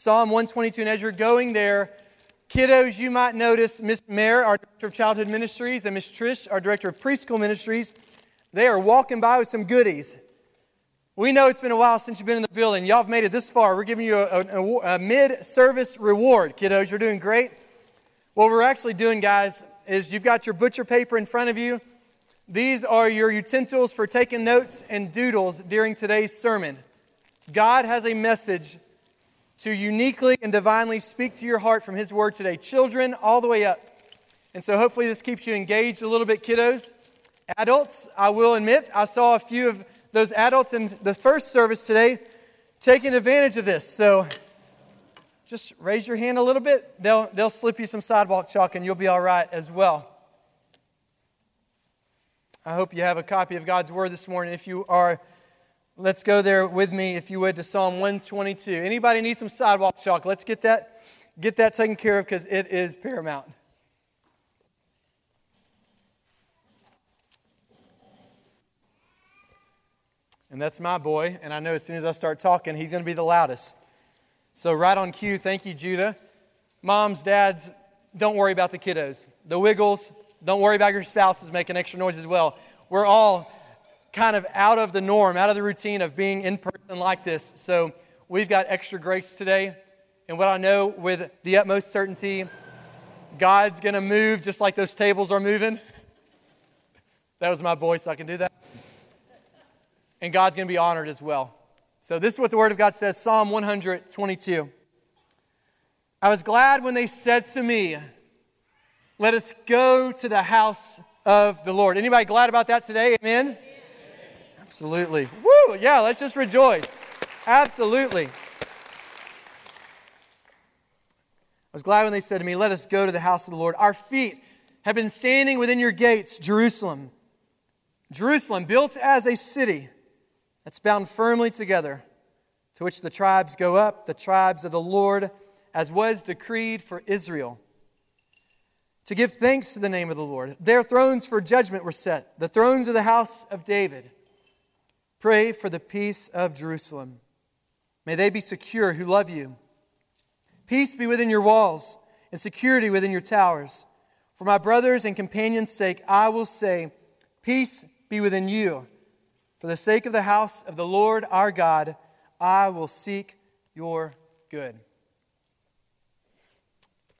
Psalm 122. And as you're going there, kiddos, you might notice Miss Mare, our director of childhood ministries, and Miss Trish, our director of preschool ministries. They are walking by with some goodies. We know it's been a while since you've been in the building. Y'all have made it this far. We're giving you a, a, a mid service reward, kiddos. You're doing great. What we're actually doing, guys, is you've got your butcher paper in front of you. These are your utensils for taking notes and doodles during today's sermon. God has a message to uniquely and divinely speak to your heart from His Word today, children all the way up. And so hopefully this keeps you engaged a little bit, kiddos. Adults, I will admit, I saw a few of those adults in the first service today taking advantage of this. So just raise your hand a little bit. They'll, they'll slip you some sidewalk chalk and you'll be all right as well. I hope you have a copy of God's Word this morning. If you are, let's go there with me, if you would, to Psalm 122. Anybody need some sidewalk chalk? Let's get that, get that taken care of because it is paramount. And that's my boy. And I know as soon as I start talking, he's going to be the loudest. So, right on cue, thank you, Judah. Moms, dads, don't worry about the kiddos. The wiggles, don't worry about your spouses making extra noise as well. We're all kind of out of the norm, out of the routine of being in person like this. So, we've got extra grace today. And what I know with the utmost certainty, God's going to move just like those tables are moving. That was my voice, so I can do that and God's going to be honored as well. So, this is what the Word of God says Psalm 122. I was glad when they said to me, Let us go to the house of the Lord. Anybody glad about that today? Amen? Absolutely. Woo! Yeah, let's just rejoice. Absolutely. I was glad when they said to me, Let us go to the house of the Lord. Our feet have been standing within your gates, Jerusalem. Jerusalem, built as a city that's bound firmly together, to which the tribes go up, the tribes of the Lord, as was decreed for Israel. To give thanks to the name of the Lord. Their thrones for judgment were set, the thrones of the house of David. Pray for the peace of Jerusalem. May they be secure who love you. Peace be within your walls and security within your towers. For my brothers and companions' sake, I will say, Peace be within you for the sake of the house of the Lord our God, I will seek your good.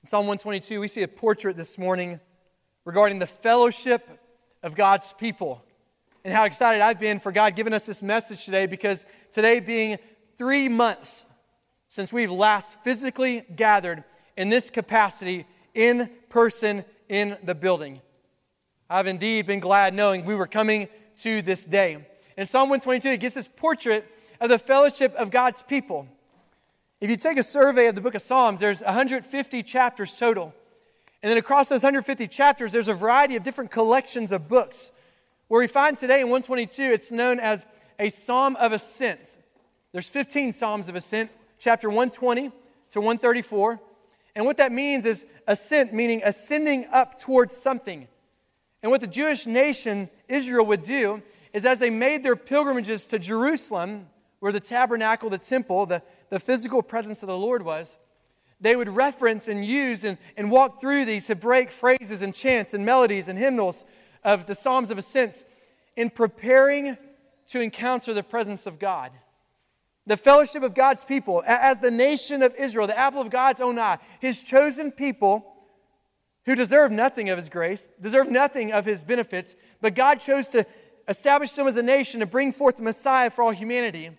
In Psalm 122, we see a portrait this morning regarding the fellowship of God's people. And how excited I've been for God giving us this message today because today being three months since we've last physically gathered in this capacity in person in the building. I've indeed been glad knowing we were coming to this day. In Psalm 122, it gives this portrait of the fellowship of God's people. If you take a survey of the book of Psalms, there's 150 chapters total. And then across those 150 chapters, there's a variety of different collections of books. Where we find today in 122, it's known as a psalm of ascent. There's 15 psalms of ascent, chapter 120 to 134. And what that means is ascent, meaning ascending up towards something. And what the Jewish nation, Israel, would do is as they made their pilgrimages to Jerusalem, where the tabernacle, the temple, the, the physical presence of the Lord was, they would reference and use and, and walk through these Hebraic phrases and chants and melodies and hymnals of the Psalms of Ascents in preparing to encounter the presence of God. The fellowship of God's people, as the nation of Israel, the apple of God's own eye, his chosen people who deserve nothing of his grace, deserve nothing of his benefits, but God chose to establish them as a nation to bring forth the Messiah for all humanity,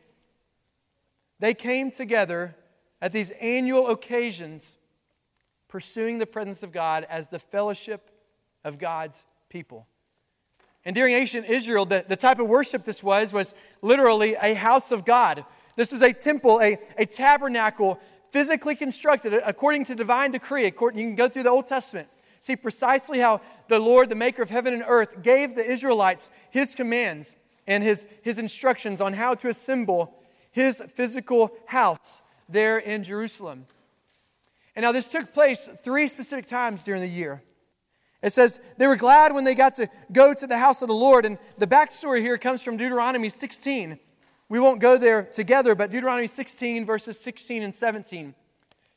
they came together at these annual occasions pursuing the presence of God as the fellowship of God's people. And during ancient Israel, the, the type of worship this was was literally a house of God. This was a temple, a, a tabernacle, physically constructed according to divine decree. According, you can go through the Old Testament. See precisely how the Lord, the maker of heaven and earth, gave the Israelites his commands and his, his instructions on how to assemble his physical house there in Jerusalem. And now this took place three specific times during the year. It says they were glad when they got to go to the house of the Lord. And the backstory here comes from Deuteronomy 16. We won't go there together, but Deuteronomy 16, verses 16 and 17.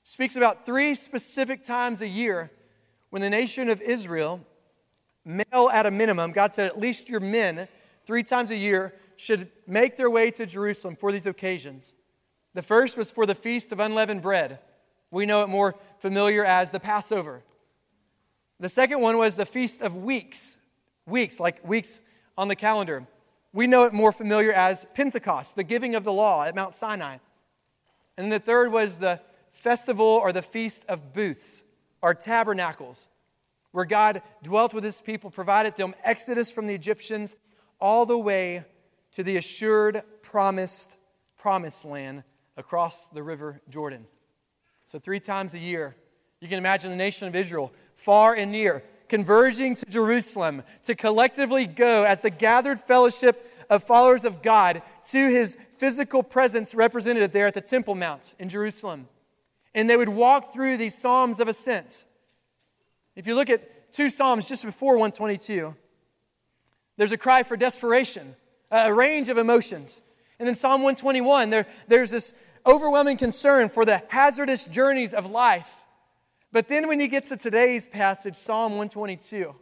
speaks about three specific times a year when the nation of Israel, male at a minimum, God said at least your men, three times a year, should make their way to Jerusalem for these occasions. The first was for the Feast of Unleavened Bread. We know it more familiar as the Passover. The second one was the Feast of Weeks, weeks, like weeks on the calendar. We know it more familiar as Pentecost, the giving of the law at Mount Sinai. And the third was the festival or the Feast of Booths, or tabernacles, where God dwelt with his people, provided them exodus from the Egyptians all the way to the assured, promised, promised land across the river Jordan. So, three times a year, you can imagine the nation of Israel, far and near, converging to Jerusalem to collectively go as the gathered fellowship of followers of God to his physical presence represented there at the Temple Mount in Jerusalem. And they would walk through these Psalms of Ascent. If you look at two Psalms just before 122, there's a cry for desperation, a range of emotions. And then Psalm 121, there, there's this overwhelming concern for the hazardous journeys of life. But then when you get to today's passage, Psalm 122,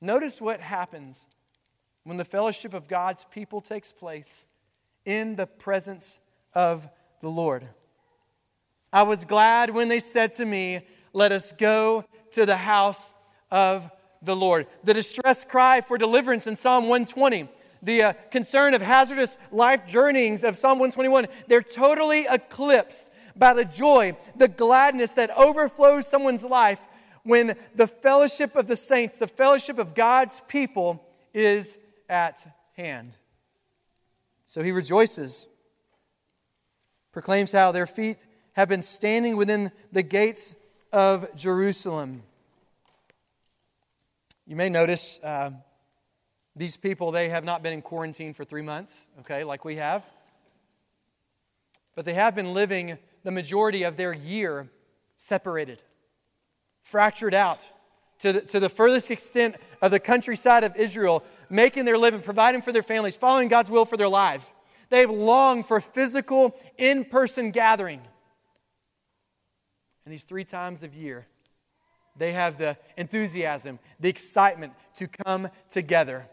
notice what happens when the fellowship of God's people takes place in the presence of the Lord. I was glad when they said to me, Let us go to the house of the Lord. The distress cry for deliverance in Psalm 120 the uh, concern of hazardous life journeyings of Psalm 121, they're totally eclipsed by the joy, the gladness that overflows someone's life when the fellowship of the saints, the fellowship of God's people, is at hand. So he rejoices, proclaims how their feet have been standing within the gates of Jerusalem. You may notice. Uh, these people, they have not been in quarantine for three months, okay, like we have. But they have been living the majority of their year separated, fractured out to the, to the furthest extent of the countryside of Israel, making their living, providing for their families, following God's will for their lives. They've longed for physical, in person gathering. And these three times of year, they have the enthusiasm, the excitement to come together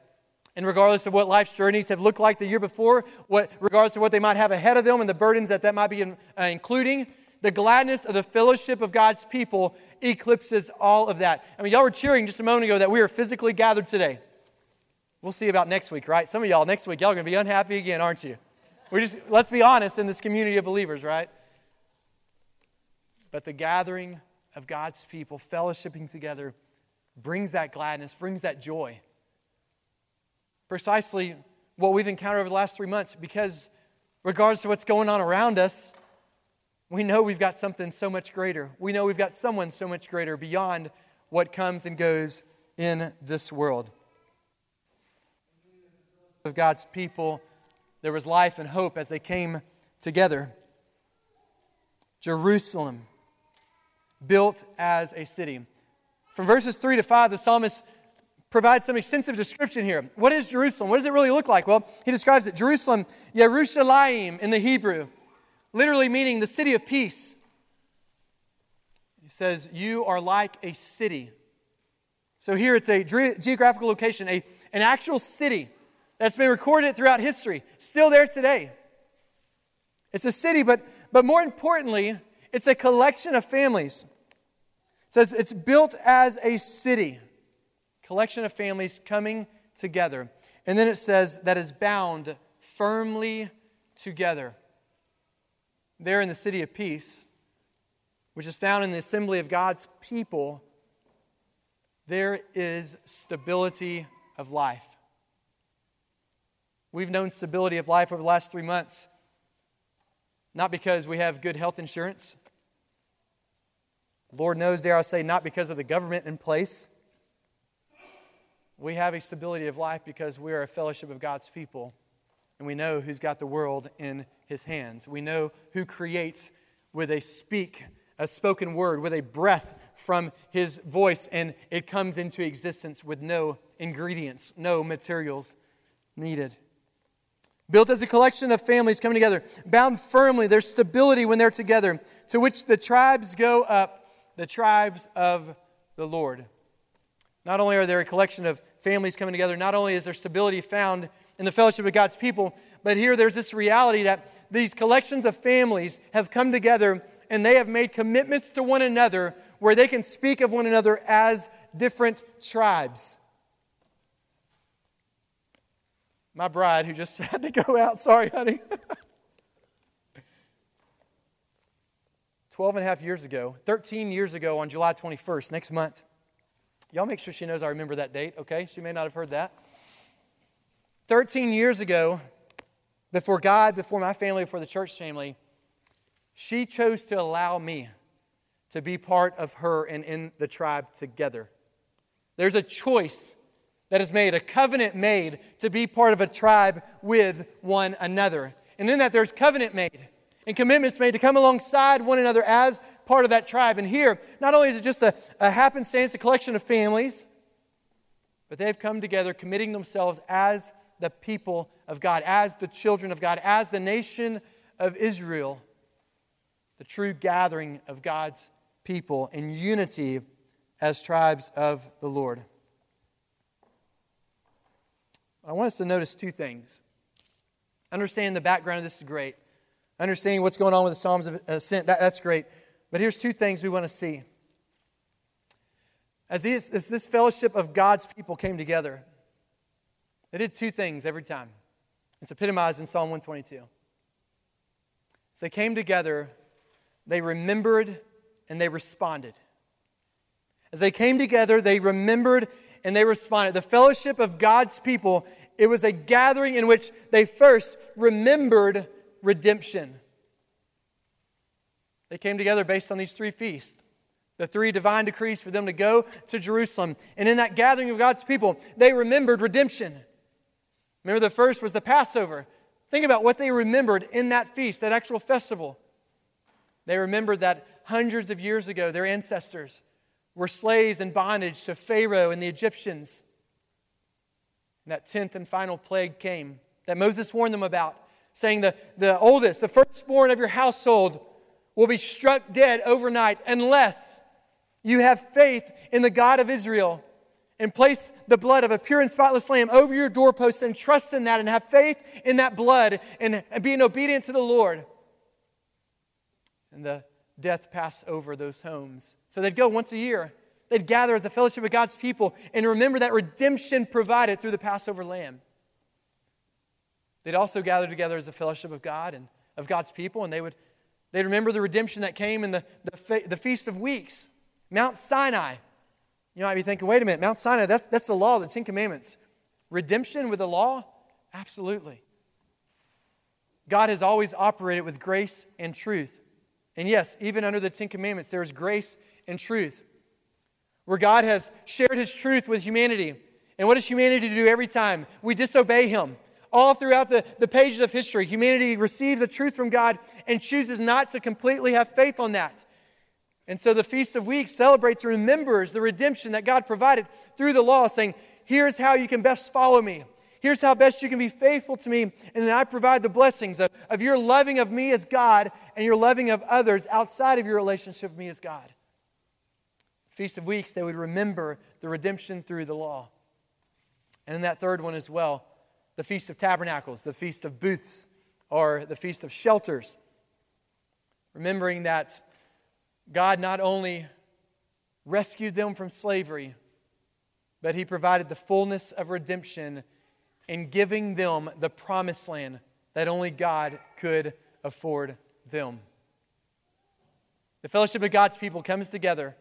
and regardless of what life's journeys have looked like the year before, what, regardless of what they might have ahead of them and the burdens that that might be in, uh, including, the gladness of the fellowship of God's people eclipses all of that. I mean, y'all were cheering just a moment ago that we are physically gathered today. We'll see about next week, right? Some of y'all next week, y'all are going to be unhappy again, aren't you? We're just, let's be honest in this community of believers, right? But the gathering of God's people, fellowshipping together, brings that gladness, brings that joy precisely what we've encountered over the last three months because, regardless of what's going on around us, we know we've got something so much greater. We know we've got someone so much greater beyond what comes and goes in this world. Of God's people, there was life and hope as they came together. Jerusalem, built as a city. From verses 3 to 5, the psalmist provides some extensive description here. What is Jerusalem? What does it really look like? Well, he describes it Jerusalem, Yerushalayim in the Hebrew, literally meaning the city of peace. He says, You are like a city. So here it's a geographical location, a, an actual city that's been recorded throughout history, still there today. It's a city, but, but more importantly, it's a collection of families. It says it's built as a city collection of families coming together. And then it says that is bound firmly together. There in the city of peace, which is found in the assembly of God's people, there is stability of life. We've known stability of life over the last three months, not because we have good health insurance. Lord knows, dare I say, not because of the government in place. We have a stability of life because we are a fellowship of God's people, and we know who's got the world in his hands. We know who creates with a speak, a spoken word, with a breath from his voice, and it comes into existence with no ingredients, no materials needed. built as a collection of families coming together, bound firmly, there's stability when they're together, to which the tribes go up, the tribes of the Lord. Not only are there a collection of families coming together, not only is there stability found in the fellowship of God's people, but here there's this reality that these collections of families have come together and they have made commitments to one another where they can speak of one another as different tribes. My bride, who just had to go out, sorry, honey. 12 and a half years ago, 13 years ago on July 21st, next month. Y'all make sure she knows I remember that date, okay? She may not have heard that. 13 years ago, before God, before my family, before the church family, she chose to allow me to be part of her and in the tribe together. There's a choice that is made, a covenant made to be part of a tribe with one another. And in that, there's covenant made and commitments made to come alongside one another as part of that tribe. And here, not only is it just a, a happenstance, a collection of families, but they've come together committing themselves as the people of God, as the children of God, as the nation of Israel, the true gathering of God's people in unity as tribes of the Lord. I want us to notice two things. Understanding the background of this is great. Understanding what's going on with the Psalms of uh, Ascent, that, that's great. But here's two things we want to see. As, these, as this fellowship of God's people came together, they did two things every time. It's epitomized in Psalm 122. As they came together, they remembered and they responded. As they came together, they remembered and they responded. The fellowship of God's people, it was a gathering in which they first remembered redemption. They came together based on these three feasts the three divine decrees for them to go to Jerusalem. And in that gathering of God's people, they remembered redemption. Remember, the first was the Passover. Think about what they remembered in that feast, that actual festival. They remembered that hundreds of years ago, their ancestors were slaves in bondage to Pharaoh and the Egyptians. And that tenth and final plague came that Moses warned them about, saying, The, the oldest, the firstborn of your household, will be struck dead overnight unless you have faith in the God of Israel and place the blood of a pure and spotless lamb over your doorpost and trust in that and have faith in that blood and, and being obedient to the Lord. And the death passed over those homes. So they'd go once a year. They'd gather as a fellowship of God's people and remember that redemption provided through the Passover lamb. They'd also gather together as a fellowship of God and of God's people, and they would they'd remember the redemption that came in the, the, the Feast of Weeks, Mount Sinai. You might be thinking, wait a minute, Mount Sinai, that's, that's the law, the Ten Commandments. Redemption with the law? Absolutely. God has always operated with grace and truth. And yes, even under the Ten Commandments, there is grace and truth. Where God has shared his truth with humanity. And what does humanity do every time? We disobey him. All throughout the, the pages of history, humanity receives a truth from God and chooses not to completely have faith on that. And so the Feast of Weeks celebrates and remembers the redemption that God provided through the law, saying, Here's how you can best follow me. Here's how best you can be faithful to me. And then I provide the blessings of, of your loving of me as God and your loving of others outside of your relationship with me as God. Feast of Weeks, they would remember the redemption through the law. And then that third one as well, the Feast of Tabernacles, the Feast of Booths, or the Feast of Shelters. Remembering that God not only rescued them from slavery, but He provided the fullness of redemption in giving them the promised land that only God could afford them. The fellowship of God's people comes together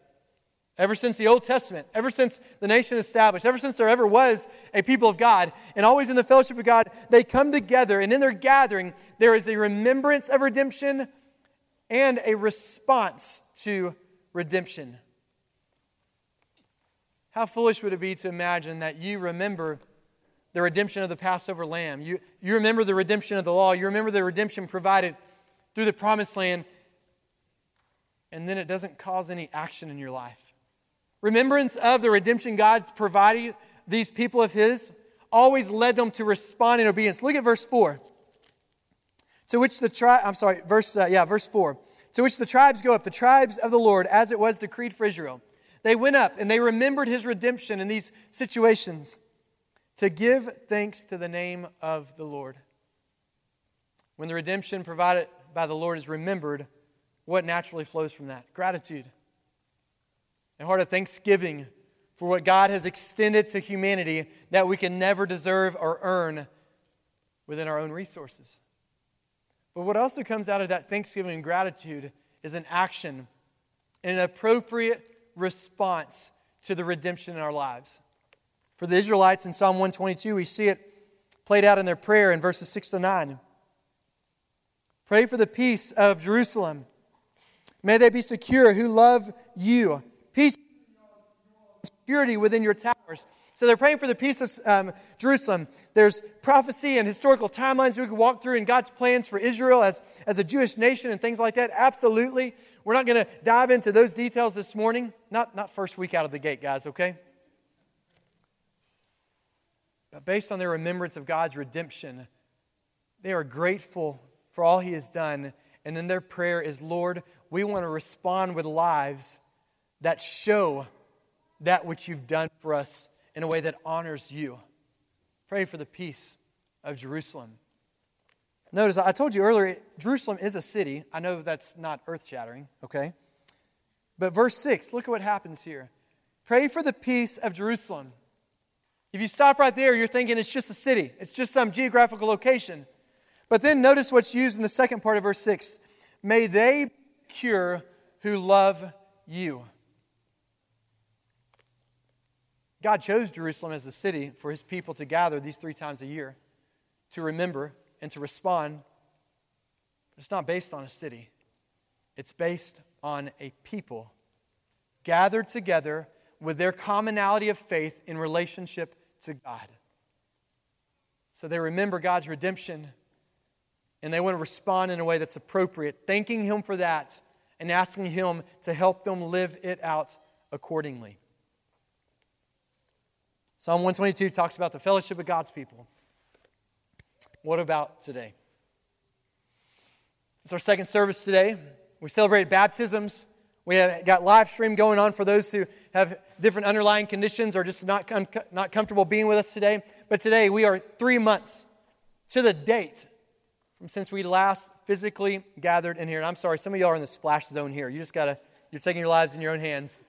ever since the Old Testament, ever since the nation established, ever since there ever was a people of God, and always in the fellowship of God, they come together, and in their gathering, there is a remembrance of redemption and a response to redemption. How foolish would it be to imagine that you remember the redemption of the Passover lamb. You, you remember the redemption of the law. You remember the redemption provided through the promised land. And then it doesn't cause any action in your life. Remembrance of the redemption God provided these people of His always led them to respond in obedience. Look at verse 4. To which the tribe, I'm sorry, verse, uh, yeah, verse 4. To which the tribes go up, the tribes of the Lord, as it was decreed for Israel. They went up and they remembered his redemption in these situations to give thanks to the name of the Lord. When the redemption provided by the Lord is remembered, what naturally flows from that? Gratitude. A heart of thanksgiving for what God has extended to humanity that we can never deserve or earn within our own resources. But what also comes out of that thanksgiving and gratitude is an action, an appropriate response to the redemption in our lives. For the Israelites in Psalm 122, we see it played out in their prayer in verses 6 to 9. Pray for the peace of Jerusalem. May they be secure who love you. Peace security within your towers. So they're praying for the peace of um, Jerusalem. There's prophecy and historical timelines we could walk through in God's plans for Israel as, as a Jewish nation and things like that. Absolutely. We're not going to dive into those details this morning. Not, not first week out of the gate, guys, okay? But based on their remembrance of God's redemption, they are grateful for all He has done. And then their prayer is, Lord, we want to respond with lives that show that which you've done for us in a way that honors you. Pray for the peace of Jerusalem. Notice, I told you earlier, Jerusalem is a city. I know that's not earth shattering, okay? But verse 6, look at what happens here. Pray for the peace of Jerusalem. If you stop right there, you're thinking it's just a city, it's just some geographical location. But then notice what's used in the second part of verse 6 May they cure who love you. God chose Jerusalem as a city for his people to gather these three times a year, to remember and to respond. But It's not based on a city, it's based on a people gathered together with their commonality of faith in relationship to God. So they remember God's redemption and they want to respond in a way that's appropriate, thanking Him for that and asking Him to help them live it out accordingly. Psalm 122 talks about the fellowship of God's people. What about today? It's our second service today. We celebrated baptisms. We have got live stream going on for those who have different underlying conditions or just not, not comfortable being with us today. But today we are three months to the date from since we last physically gathered in here. And I'm sorry, some of y'all are in the splash zone here. You just got to, you're taking your lives in your own hands.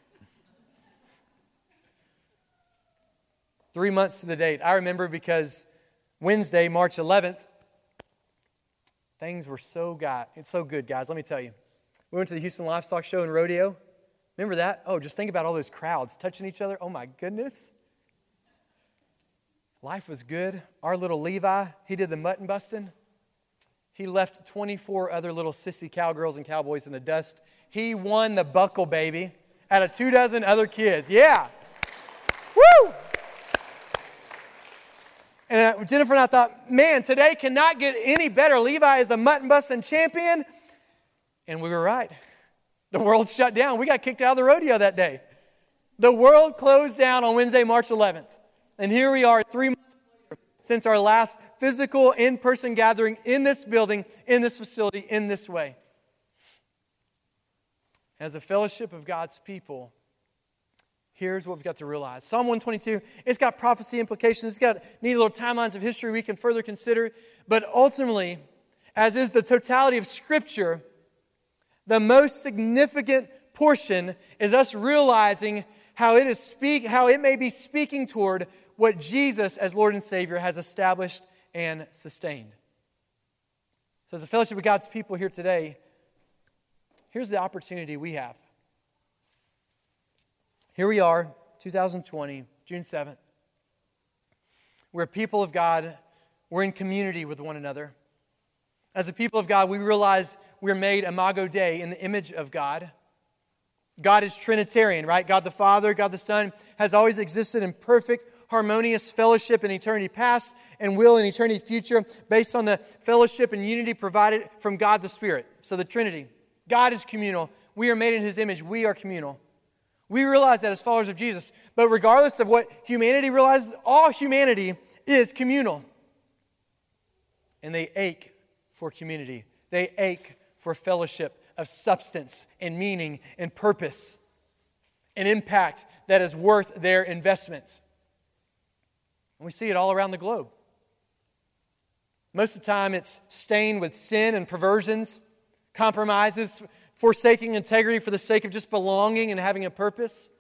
Three months to the date. I remember because Wednesday, March 11th, things were so good. It's so good, guys. Let me tell you. We went to the Houston Livestock Show and Rodeo. Remember that? Oh, just think about all those crowds touching each other. Oh my goodness. Life was good. Our little Levi, he did the mutton busting. He left 24 other little sissy cowgirls and cowboys in the dust. He won the buckle, baby, out of two dozen other kids. Yeah. Woo! And uh, Jennifer and I thought, man, today cannot get any better. Levi is the mutton busting champion. And we were right. The world shut down. We got kicked out of the rodeo that day. The world closed down on Wednesday, March 11th. And here we are, three months later, since our last physical in person gathering in this building, in this facility, in this way. As a fellowship of God's people, here's what we've got to realize Psalm 122, it's got prophecy implications, it's got neat little timelines of history we can further consider. But ultimately, as is the totality of Scripture, the most significant portion is us realizing how it is speak how it may be speaking toward what Jesus as Lord and Savior has established and sustained. So as a fellowship of God's people here today, here's the opportunity we have. Here we are, 2020, June 7th. We're people of God. We're in community with one another. As a people of God, we realize we're made imago Dei in the image of God. God is Trinitarian, right? God the Father, God the Son has always existed in perfect, harmonious fellowship in eternity past and will in eternity future based on the fellowship and unity provided from God the Spirit. So the Trinity. God is communal. We are made in His image. We are communal. We realize that as followers of Jesus. But regardless of what humanity realizes, all humanity is communal. And they ache for community. They ache for fellowship of substance and meaning and purpose, an impact that is worth their investment. And we see it all around the globe. Most of the time, it's stained with sin and perversions, compromises, forsaking integrity for the sake of just belonging and having a purpose.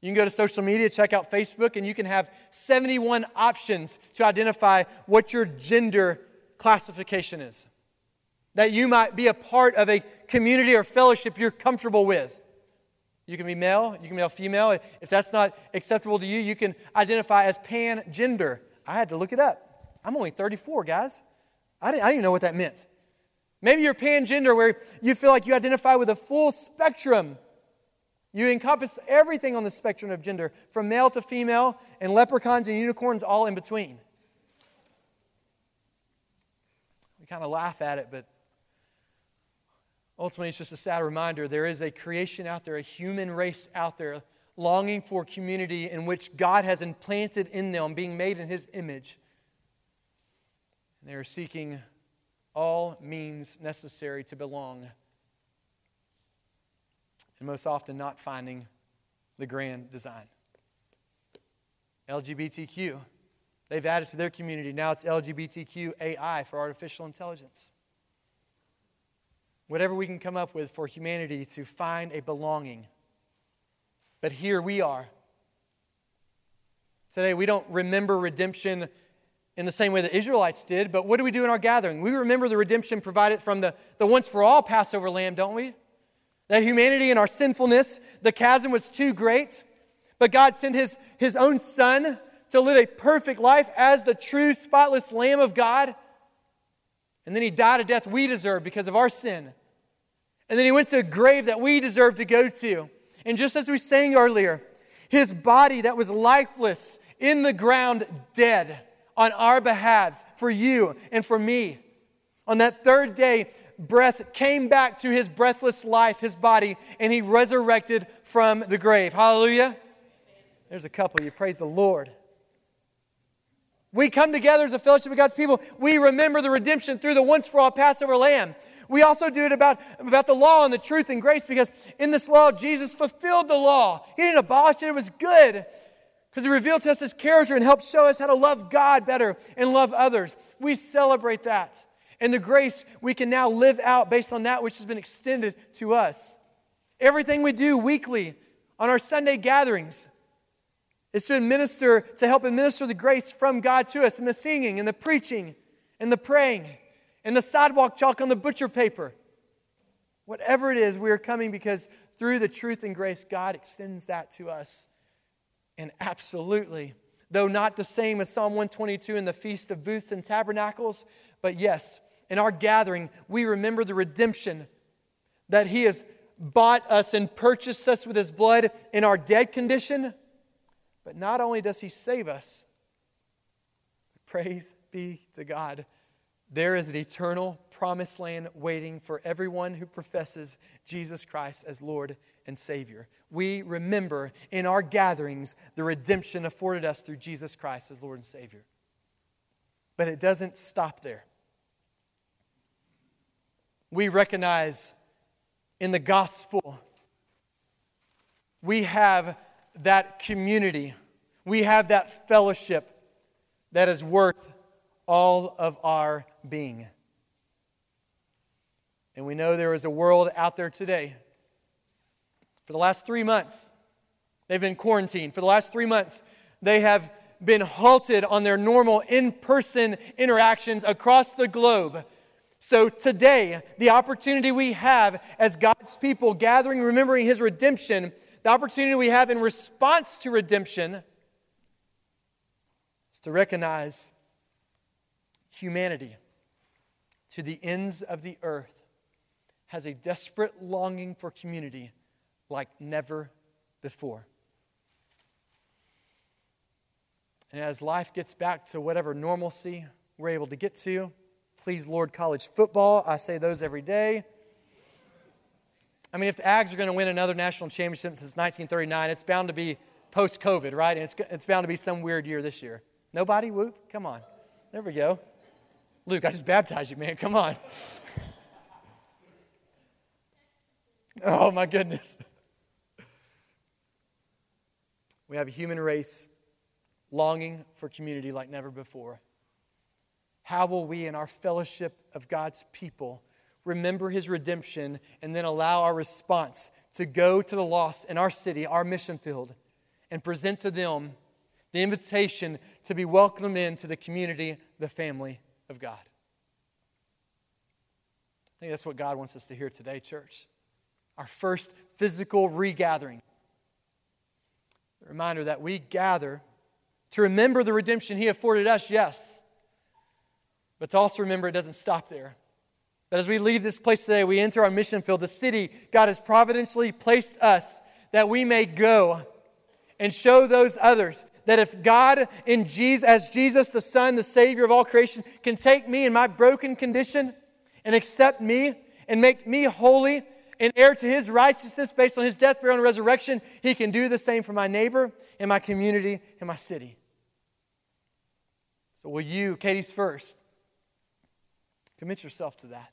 You can go to social media, check out Facebook, and you can have 71 options to identify what your gender classification is. That you might be a part of a community or fellowship you're comfortable with. You can be male, you can be a female. If that's not acceptable to you, you can identify as pan gender. I had to look it up. I'm only 34, guys. I didn't, I didn't even know what that meant. Maybe you're pan gender where you feel like you identify with a full spectrum you encompass everything on the spectrum of gender, from male to female, and leprechauns and unicorns all in between. We kind of laugh at it, but ultimately it's just a sad reminder there is a creation out there, a human race out there, longing for community in which God has implanted in them, being made in His image. And they are seeking all means necessary to belong and most often not finding the grand design. LGBTQ, they've added to their community. Now it's LGBTQ AI for artificial intelligence. Whatever we can come up with for humanity to find a belonging. But here we are. Today, we don't remember redemption in the same way the Israelites did, but what do we do in our gathering? We remember the redemption provided from the, the once for all Passover lamb, don't we? That humanity and our sinfulness, the chasm was too great. But God sent his, his own Son to live a perfect life as the true, spotless Lamb of God. And then he died a death we deserve because of our sin. And then he went to a grave that we deserve to go to. And just as we sang earlier, his body that was lifeless in the ground, dead on our behalves for you and for me. On that third day, breath came back to his breathless life, his body, and he resurrected from the grave. Hallelujah. There's a couple. You praise the Lord. We come together as a fellowship of God's people. We remember the redemption through the once for all Passover lamb. We also do it about, about the law and the truth and grace because in this law, Jesus fulfilled the law. He didn't abolish it, it was good because he revealed to us his character and helped show us how to love God better and love others. We celebrate that and the grace we can now live out based on that which has been extended to us. Everything we do weekly on our Sunday gatherings is to administer, to help administer the grace from God to us in the singing and the preaching and the praying and the sidewalk chalk on the butcher paper. Whatever it is, we are coming because through the truth and grace, God extends that to us. And absolutely, though not the same as Psalm 122 in the Feast of Booths and Tabernacles, but yes, in our gathering, we remember the redemption that He has bought us and purchased us with His blood in our dead condition. But not only does He save us, praise be to God, there is an eternal promised land waiting for everyone who professes Jesus Christ as Lord and Savior. We remember in our gatherings the redemption afforded us through Jesus Christ as Lord and Savior. But it doesn't stop there we recognize in the gospel, we have that community, we have that fellowship that is worth all of our being. And we know there is a world out there today. For the last three months, they've been quarantined. For the last three months, they have been halted on their normal in person interactions across the globe so today, the opportunity we have as God's people gathering, remembering His redemption, the opportunity we have in response to redemption is to recognize humanity to the ends of the earth has a desperate longing for community like never before. And as life gets back to whatever normalcy we're able to get to, Please, Lord, college football. I say those every day. I mean, if the Ags are going to win another national championship since 1939, it's bound to be post COVID, right? And it's, it's bound to be some weird year this year. Nobody? Whoop. Come on. There we go. Luke, I just baptized you, man. Come on. oh, my goodness. We have a human race longing for community like never before. How will we, in our fellowship of God's people, remember his redemption and then allow our response to go to the lost in our city, our mission field, and present to them the invitation to be welcomed into the community, the family of God? I think that's what God wants us to hear today, church. Our first physical regathering. Reminder that we gather to remember the redemption He afforded us, yes, but to also remember it doesn't stop there. That as we leave this place today, we enter our mission field, the city God has providentially placed us, that we may go and show those others that if God in Jesus, as Jesus, the Son, the Savior of all creation, can take me in my broken condition and accept me and make me holy and heir to his righteousness based on his death, burial, and resurrection, he can do the same for my neighbor and my community and my city. So, will you, Katie's first, commit yourself to that?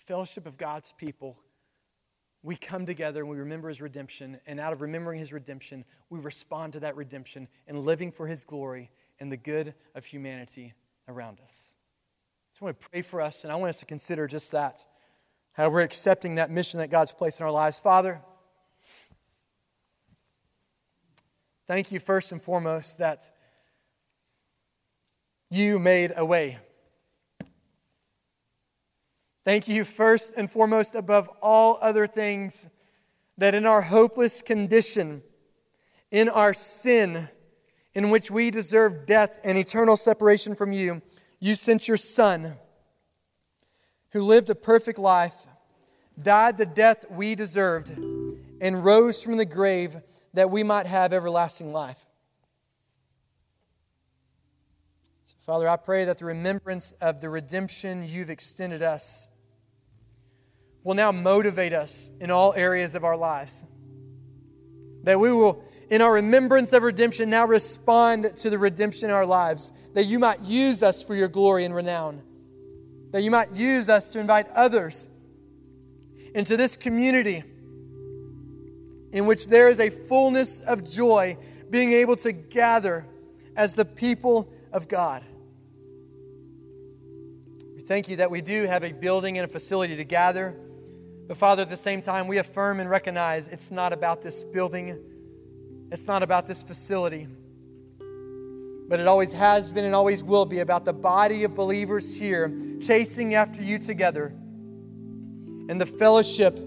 Fellowship of God's people. We come together and we remember his redemption, and out of remembering his redemption, we respond to that redemption and living for his glory and the good of humanity around us. I just want to pray for us, and I want us to consider just that how we're accepting that mission that God's placed in our lives. Father, thank you first and foremost that you made a way. Thank you first and foremost, above all other things, that in our hopeless condition, in our sin, in which we deserve death and eternal separation from you, you sent your Son who lived a perfect life, died the death we deserved, and rose from the grave that we might have everlasting life. So, Father, I pray that the remembrance of the redemption you've extended us will now motivate us in all areas of our lives. That we will, in our remembrance of redemption, now respond to the redemption in our lives. That you might use us for your glory and renown that you might use us to invite others into this community in which there is a fullness of joy being able to gather as the people of God. We thank you that we do have a building and a facility to gather. But Father, at the same time, we affirm and recognize it's not about this building, it's not about this facility but it always has been and always will be about the body of believers here chasing after you together and the fellowship